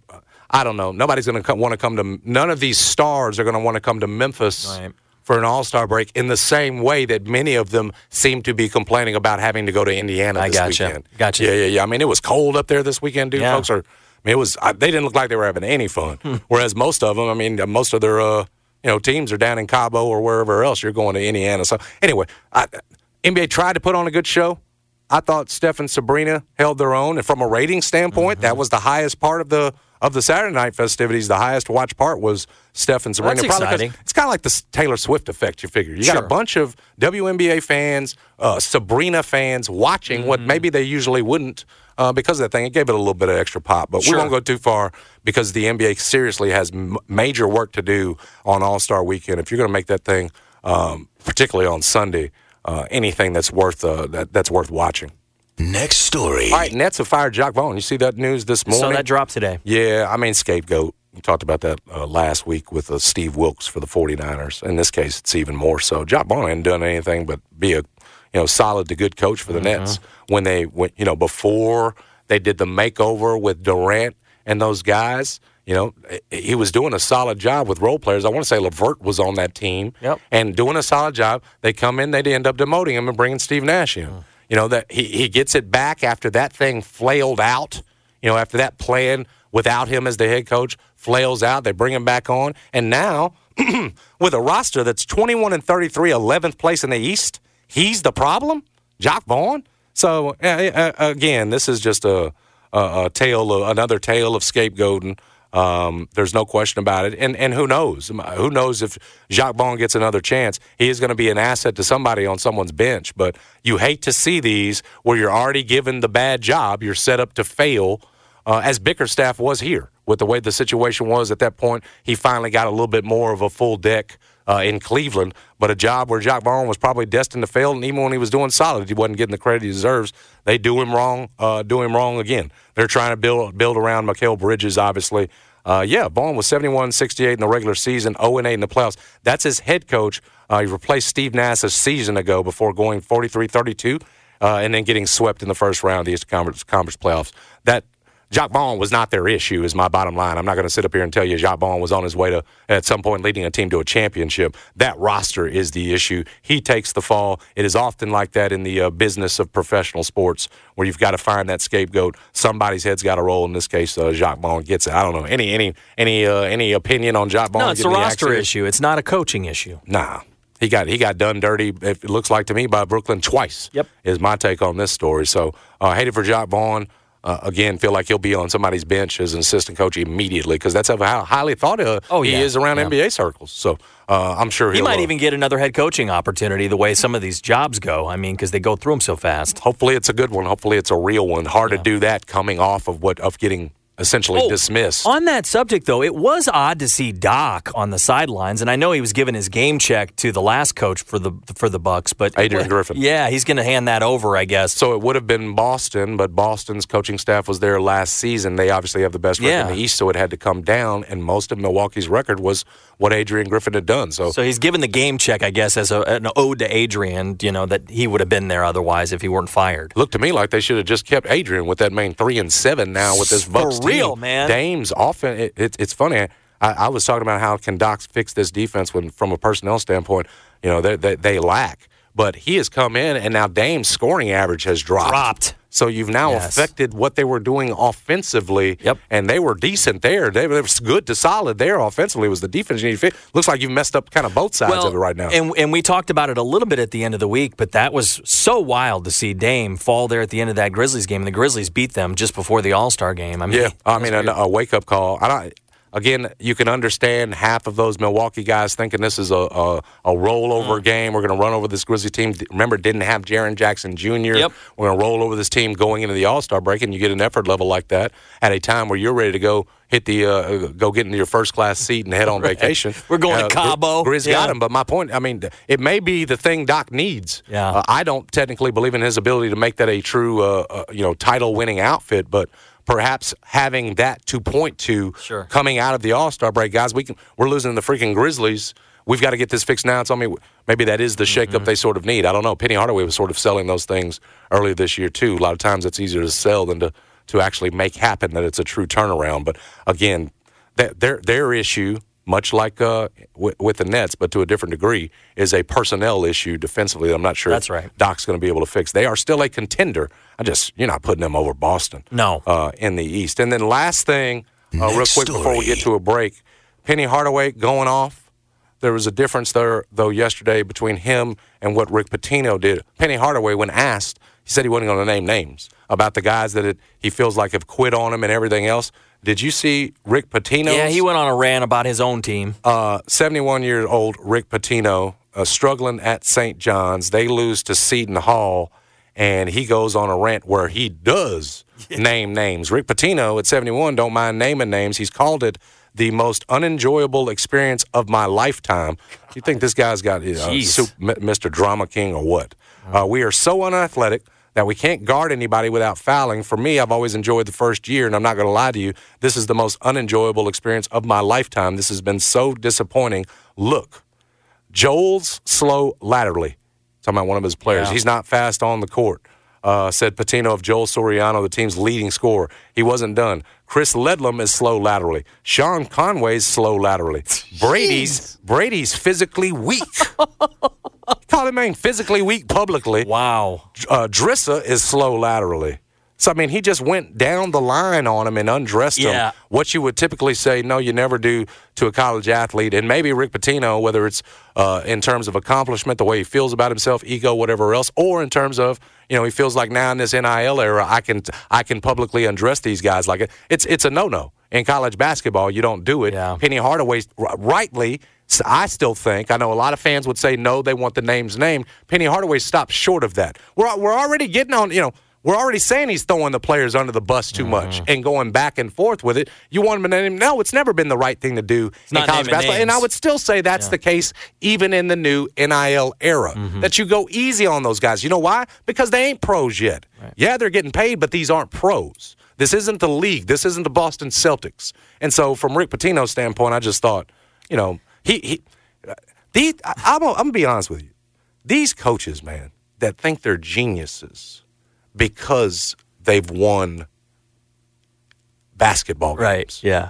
I don't know. Nobody's going to want to come to. None of these stars are going to want to come to Memphis Right. for an All Star break in the same way that many of them seem to be complaining about having to go to Indiana I this gotcha. weekend. Gotcha. Yeah, yeah, yeah. I mean, it was cold up there this weekend, dude. Yeah. Folks are. I mean, it was. I, they didn't look like they were having any fun. Whereas most of them, I mean, most of their. uh you know, teams are down in Cabo or wherever else. You're going to Indiana. So anyway, I, NBA tried to put on a good show. I thought Steph and Sabrina held their own, and from a rating standpoint, Mm-hmm. that was the highest part of the of the Saturday night festivities. The highest watch part was Steph and Sabrina. That's Probably exciting. It's kind of like the Taylor Swift effect. You figure you got a bunch of WNBA fans, uh, Sabrina fans watching what Mm-hmm. maybe they usually wouldn't uh, because of that thing. It gave it a little bit of extra pop, but Sure. we won't go too far because the NBA seriously has m- major work to do on All Star Weekend. If you're going to make that thing, um, particularly on Sunday, uh, anything that's worth uh, that, that's worth watching. Next story. All right, Nets have fired Jacque Vaughn. You see that news this morning? so that dropped today. Yeah, I mean, scapegoat. We talked about that uh, last week with uh, Steve Wilks for the 49ers. In this case, it's even more so. Jacque Vaughn hadn't done anything but be a you know solid to good coach for the Nets when they went you know before they did the makeover with Durant and those guys. You know, he was doing a solid job with role players. I want to say Levert was on that team Yep. and doing a solid job. They come in, they end up demoting him and bringing Steve Nash in. You know that he, he gets it back after that thing flailed out. You know, after that plan without him as the head coach flails out, they bring him back on, and now with a roster that's 21 and 33, 11th place in the East, he's the problem. Jacque Vaughn. So again, this is just a, a, a tale, of, another tale of scapegoating. Um, there's no question about it. And and who knows? Who knows if Jacque Vaughn gets another chance? He is going to be an asset to somebody on someone's bench. But you hate to see these where you're already given the bad job. You're set up to fail, uh, as Bickerstaff was here with the way the situation was at that point. He finally got a little bit more of a full deck. Uh, in Cleveland, but a job where Jacque Vaughn was probably destined to fail, and even when he was doing solid, he wasn't getting the credit he deserves. They do him wrong, uh, do him wrong again. They're trying to build build around Mikal Bridges, obviously. Uh, yeah, Vaughn was 71 68 in the regular season, 0 8 in the playoffs. That's his head coach. Uh, he replaced Steve Nash a season ago before going 43 32 uh, and then getting swept in the first round of the Eastern Conference, Conference playoffs. That Jacque Vaughn was not their issue, is my bottom line. I'm not going to sit up here and tell you Jacque Vaughn was on his way to, at some point, leading a team to a championship. That roster is the issue. He takes the fall. It is often like that in the uh, business of professional sports where you've got to find that scapegoat. Somebody's head's got to roll. In this case, uh, Jacque Vaughn gets it. I don't know. Any any any uh, any opinion on Jacque Vaughn? No, it's a roster issue. It's not a coaching issue. Nah. He got he got done dirty. It looks like to me by Brooklyn twice. Yep. is my take on this story. So uh, hated for Jacque Vaughn. Uh, again, feel like he'll be on somebody's bench as an assistant coach immediately because that's how highly thought of Oh, he yeah. is around Yeah. NBA circles. So uh, I'm sure He might uh, even get another head coaching opportunity the way some of these jobs go. I mean, because they go through them so fast. Hopefully, it's a good one. Hopefully, it's a real one. Hard to do that coming off of what of getting essentially Oh, dismissed. On that subject, though, it was odd to see Doc on the sidelines, and I know he was giving his game check to the last coach for the for the Bucks, but Adrian Griffin. Yeah, he's going to hand that over, I guess. So it would have been Boston, but Boston's coaching staff was there last season. They obviously have the best record Yeah. in the East, so it had to come down. And most of Milwaukee's record was what Adrian Griffin had done. So, So he's given the game check, I guess, as a, an ode to Adrian. You know that he would have been there otherwise if he weren't fired. looked to me like they should have just kept Adrian with that main three and seven now with this Bucks real, man. Dame's often it, it, it's funny. I, I was talking about how can Docs fix this defense when from a personnel standpoint, you know they they, they lack. But he has come in, and now Dame's scoring average has dropped. Dropped. So you've now Yes. affected what they were doing offensively. Yep. And they were decent there. They, they were good to solid there offensively. It was the defense you need to fix. Looks like you've messed up kind of both sides of it right now. And, and we talked about it a little bit at the end of the week, but that was so wild to see Dame fall there at the end of that Grizzlies game, and the Grizzlies beat them just before the All Star game. I mean, Yeah, I mean a, a wake up call. I don't, again, you can understand half of those Milwaukee guys thinking this is a a, a rollover Mm. game. We're going to run over this Grizzly team. Remember, didn't have Jaren Jackson Jr. Yep. We're going to roll over this team going into the All Star break, and you get an effort level like that at a time where you're ready to go. hit the uh, go get into your first class seat and head on Right. vacation. We're going to Uh, Cabo. Grizz Yeah. got him, but my point, I mean, it may be the thing Doc needs. Yeah. Uh, I don't technically believe in his ability to make that a true, uh, uh, you know, title-winning outfit, but perhaps having that to point to Sure. coming out of the All Star break, guys, we can we're losing the freaking Grizzlies. We've got to get this fixed now. It's on me. Maybe that is the shakeup Mm-hmm. they sort of need. I don't know. Penny Hardaway was sort of selling those things earlier this year too. A lot of times it's easier to sell than to to actually make happen that it's a true turnaround. But again, that their their issue, much like uh, with, with the Nets, but to a different degree, is a personnel issue defensively. that I'm not sure That's right. Doc's going to be able to fix. They are still a contender. I just you're not putting them over Boston. No. uh, in the East. And then last thing, uh, real Next quick before we get to a break, Penny Hardaway going off. There was a difference there, though, yesterday between him and what Rick Pitino did. Penny Hardaway, when asked, he said he wasn't going to name names about the guys that it, he feels like have quit on him and everything else. Did you see Rick Pitino? Yeah, he went on a rant about his own team. uh, 71 year old Rick Pitino uh, struggling at St. John's. They lose to Seton Hall, and he goes on a rant where he does name names. Rick Pitino at 71 don't mind naming names. He's called it the most unenjoyable experience of my lifetime. You think this guy's got uh, soup, Mr. Drama King or what? Uh, we are so unathletic that we can't guard anybody without fouling. For me, I've always enjoyed the first year, and I'm not going to lie to you. This is the most unenjoyable experience of my lifetime. This has been so disappointing. Look, Joel's slow laterally. Talking about one of his players. Yeah. He's not fast on the court. Uh, said Pitino of Joel Soriano, the team's leading scorer. He wasn't done. Chris Ledlum is slow laterally. Sean Conway's slow laterally. Brady's Brady's physically weak. Him man physically weak publicly. Wow. Uh, Drissa is slow laterally. So I mean, he just went down the line on him and undressed Yeah. him. What you would typically say, no, you never do to a college athlete, and maybe Rick Pitino, whether it's uh, in terms of accomplishment, the way he feels about himself, ego, whatever else, or in terms of you know he feels like now in this NIL era, I can I can publicly undress these guys like it. It's it's a no no in college basketball. You don't do it. Yeah. Penny Hardaway, rightly. S- I still think I know a lot of fans would say no, they want the names named. Penny Hardaway stopped short of that. We're we're already getting on, you know, we're already saying he's throwing the players under the bus too much Mm-hmm. and going back and forth with it. You want him to name? Him? No, it's never been the right thing to do in not college basketball. And I would still say that's the case even in the new NIL era. Mm-hmm. That you go easy on those guys. You know why? Because they ain't pros yet. Yeah, they're getting paid, but these aren't pros. This isn't the league. This isn't the Boston Celtics. And so, from Rick Pitino's standpoint, I just thought, you know, he he. These, I, I'm, gonna- I'm gonna be honest with you. These coaches, man, that think they're geniuses because they've won basketball games, Right. Yeah.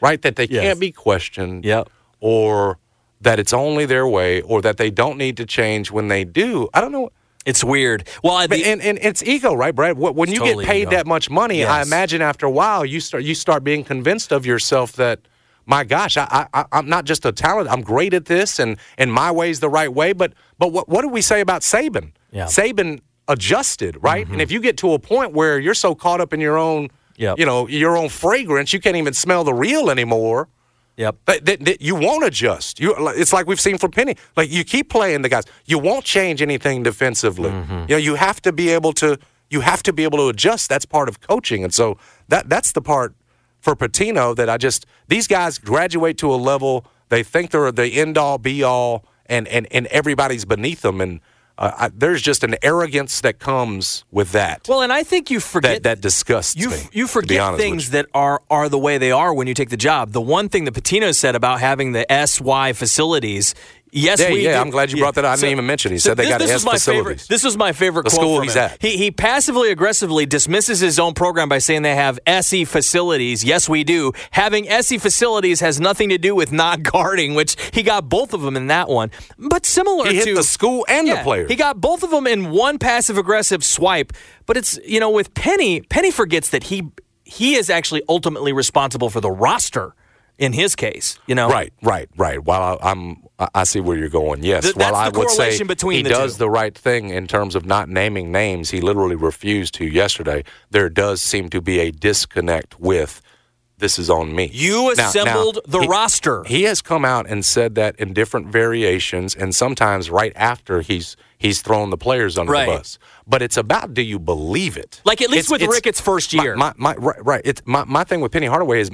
right? That they Yes. can't be questioned, Yep. or that it's only their way, or that they don't need to change when they do. I don't know. It's weird. Well, I, the, and, and it's ego, right, Brad? When you get paid ego. that much money, I imagine after a while you start you start being convinced of yourself that, my gosh, I, I I'm not just a talent. I'm great at this, and and my way's the right way. But but what what do we say about Saban? Yeah. Saban adjusted, right? Mm-hmm. And if you get to a point where you're so caught up in your own, Yep. you know, your own fragrance, you can't even smell the real anymore. yep. That, that, that you won't adjust. You, it's like we've seen from Penny. Like you keep playing the guys. You won't change anything defensively. Mm-hmm. You know, you have to be able to. You have to be able to adjust. That's part of coaching, and so that that's the part for Pitino that I just these guys graduate to a level they think they're the end all be all, and and and everybody's beneath them, and uh, I, there's just an arrogance that comes with that. Well, and I think you forget that that disgusts you me. you forget things you. that are are the way they are when you take the job. The one thing that Pitino said about having the SY facilities. Yes, Yeah, we yeah, do- I'm glad you brought that up. I didn't even mention it. He said they this, got this S facilities. Favorite, this was my favorite The quote school from he's him. at. He, he passively aggressively dismisses his own program by saying they have SE facilities. Yes, we do. Having SE facilities has nothing to do with not guarding, which he got both of them in that one. But similar He hit to the school and the Yeah, players. He got both of them in one passive aggressive swipe. But it's you know with Penny, Penny forgets that he he is actually ultimately responsible for the roster in his case. You know, Right, right, right. While I, I'm, I see where you're going. Yes. Th- While I would say he the does two. the right thing in terms of not naming names, he literally refused to yesterday. There does seem to be a disconnect with this is on me. You assembled now, the he- roster. He has come out and said that in different variations, and sometimes right after he's he's thrown the players under Right. the bus. But it's about do you believe it? Like, at least with Ricketts' first year. My, my, right, right. It's my, my thing with Penny Hardaway is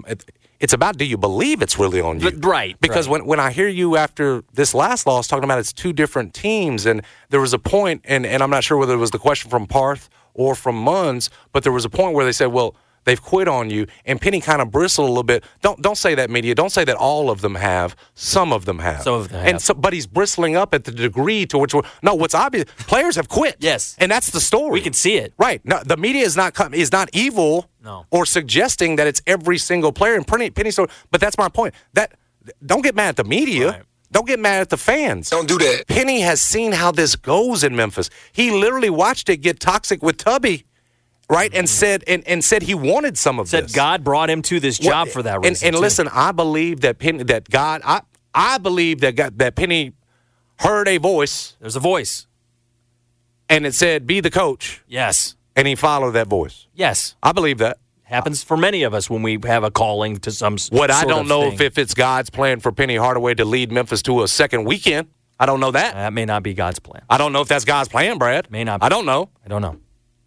it's about do you believe it's really on you? Right, Because right. when when I hear you after this last loss talking about it's two different teams, and there was a point, and and I'm not sure whether it was the question from Parth or from Munns, but there was a point where they said, well. They've quit on you, and Penny kind of bristled a little bit. Don't don't say that, media. Don't say that all of them have. Some of them have. Some of them And have. so, but he's bristling up at the degree to which. we're- No, what's obvious? Players have quit. Yes. and that's the story. We can see it. Right. No, the media is not com- is not evil No. or suggesting that it's every single player. And Penny, Penny so, but that's my point. That don't get mad at the media. Right. Don't get mad at the fans. Don't do that. Penny has seen how this goes in Memphis. He literally watched it get toxic with Tubby, right? And said and, and said he wanted some of. Said this. God brought him to this job Well, for that reason. And, too. listen, I believe that Penny, that God, I I believe that God, that Penny heard a voice there's a voice. and it said, "Be the coach," Yes. and he followed that voice. Yes. I believe that. Happens for many of us when we have a calling to some. What I don't know if, if it's God's plan for Penny Hardaway to lead Memphis to a second weekend. I don't know that. that may not be God's plan. I don't know if that's God's plan, Brad. May not be. I don't know. I don't know.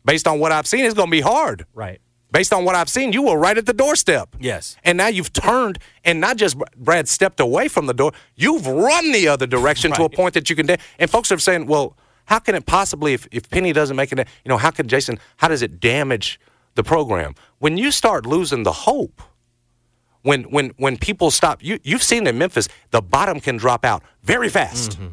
Based on what I've seen, it's going to be hard. Right. Based on what I've seen, you were right at the doorstep. Yes. And now you've turned and not just Brad stepped away from the door, you've run the other direction to a point that you can. And folks are saying, well, how can it possibly, if, if Penny doesn't make it, you know, how can Jason, how does it damage the program? When you start losing the hope, when when when people stop, you you've seen in Memphis, the bottom can drop out very fast, mm-hmm.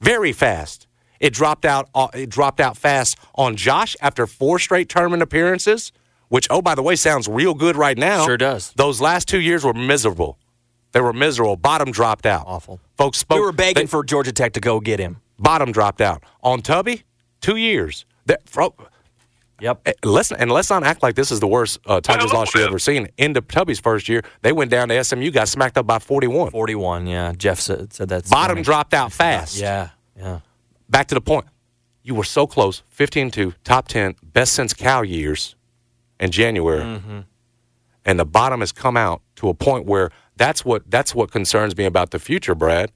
very fast. It dropped out. Uh, it dropped out fast on Josh after four straight tournament appearances, which oh by the way sounds real good right now. Sure does. Those last two years were miserable. They were miserable. Bottom dropped out. Awful. Folks spoke. we were begging they- for Georgia Tech to go get him. bottom dropped out on Tubby. Two years. That, fro- Yep. Eh, Let's and let's not act like this is the worst uh, Tigers loss you've ever seen. Into Tubby's first year, they went down to SMU, got smacked up by forty-one. 41. Yeah. Jeff said, said that's Bottom funny. dropped out fast. Yeah. Yeah. Back to the point. You were so close, 15-2, top ten, best since Cal years in January, Mm-hmm. and the bottom has come out to a point where that's what that's what concerns me about the future, Brad.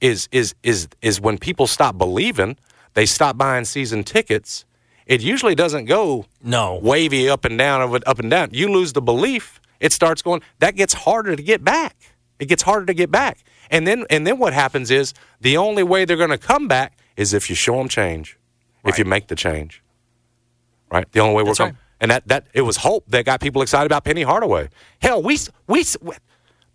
Is is is is when people stop believing, they stop buying season tickets. It usually doesn't go No. wavy up and down, up and down. You lose the belief, it starts going. That gets harder to get back. It gets harder to get back. And then and then what happens is the only way they're going to come back is if you show them change, if you make the change. Right. The only way we're coming. right. And that that it was hope that got people excited about Penny Hardaway. Hell, we we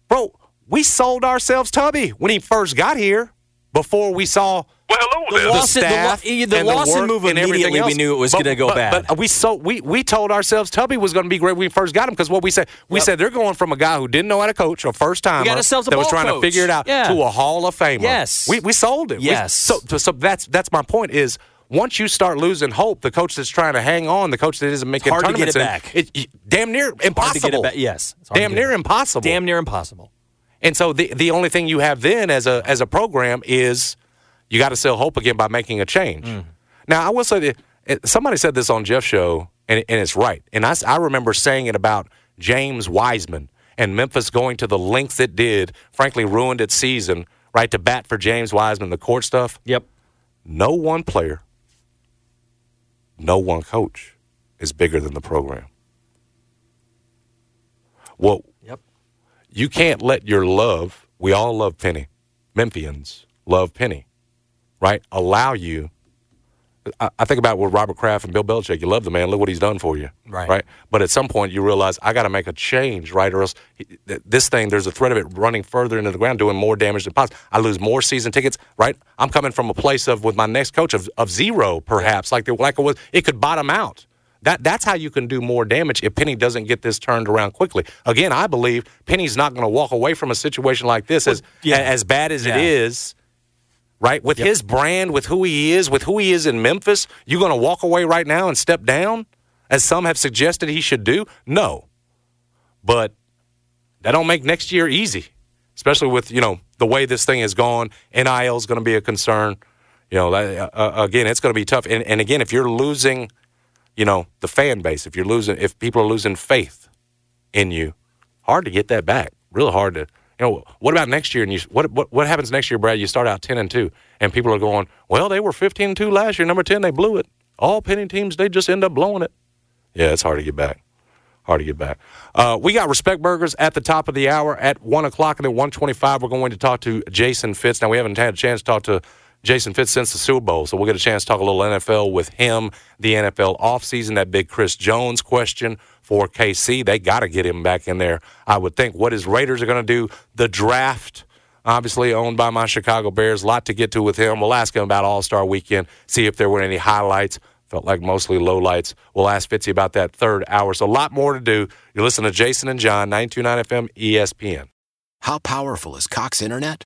bro, we sold ourselves Tubby when he first got here. Before we saw Well, hello The there. Lawson- the staff Law- the and Lawson work move and everything immediately we knew it was gonna go but- bad. But we so we we told ourselves Tubby was going to be great when we first got him because what we said we said they're going from a guy who didn't know how to coach, a first time got ourselves that was ball trying to figure it out Yeah. to a Hall of Famer. Yes. we we sold it. We- Yes. so so that's that's my point is. Once you start losing hope, the coach that's trying to hang on, the coach that isn't making hard to get it back. It, it- damn near Hard to impossible. get it back. Yes. It's hard to Damn get near it- impossible. Damn near impossible. And so the the only thing you have then as a as a program is you got to sell hope again by making a change. Mm. Now I will say that somebody said this on Jeff's show, and, and it's right. And I, I remember saying it about James Wiseman and Memphis going to the lengths it did. Frankly, ruined its season. Right to bat for James Wiseman, the court stuff. Yep. No one player, no one coach is bigger than the program. Well, Yep. you can't let your love, we all love Penny, Memphians love Penny, right? Allow you. I, I think about with Robert Kraft and Bill Belichick. You love the man. Look what he's done for you. Right. Right. But at some point, you realize I got to make a change, right? Or else he- th- this thing, there's a threat of it running further into the ground, doing more damage than possible. I lose more season tickets, right? I'm coming from a place of with my next coach of, of zero, perhaps, like the, like it was. It could bottom out. That that's how you can do more damage if Penny doesn't get this turned around quickly. Again, I believe Penny's not going to walk away from a situation like this as yeah. as bad as Yeah. it is right? With his brand, with who he is, with who he is in Memphis, you going to walk away right now and step down, as some have suggested he should do? No, but that don't make next year easy, especially with you know the way this thing has gone. NIL is going to be a concern. You know, uh, uh, again, it's going to be tough. And, and again, if you're losing, you know, the fan base, if you're losing, if people are losing faith in you, hard to get that back. Really hard to. You know, what about next year? And you, what what what happens next year, Brad? You start out ten and two, and people are going, well, they were fifteen and two last year. Number ten, they blew it. All penny teams, they just end up blowing it. Yeah, it's hard to get back. Hard to get back. Uh, we got Respect Burgers at the top of the hour at one o'clock, and at one twenty-five, we're going to talk to Jason Fitz. Now, we haven't had a chance to talk to Jason Fitz since the Super Bowl, so we'll get a chance to talk a little NFL with him. The NFL offseason, that big Chris Jones question for KC, they got to get him back in there. I would think what his Raiders are going to do, the draft obviously owned by my Chicago Bears. A lot to get to with him. We'll ask him about All Star Weekend, see if there were any highlights. Felt like mostly lowlights. We'll ask Fitzy about that third hour. So a lot more to do. You listen to Jason and John, 929 FM ESPN. How powerful is Cox Internet?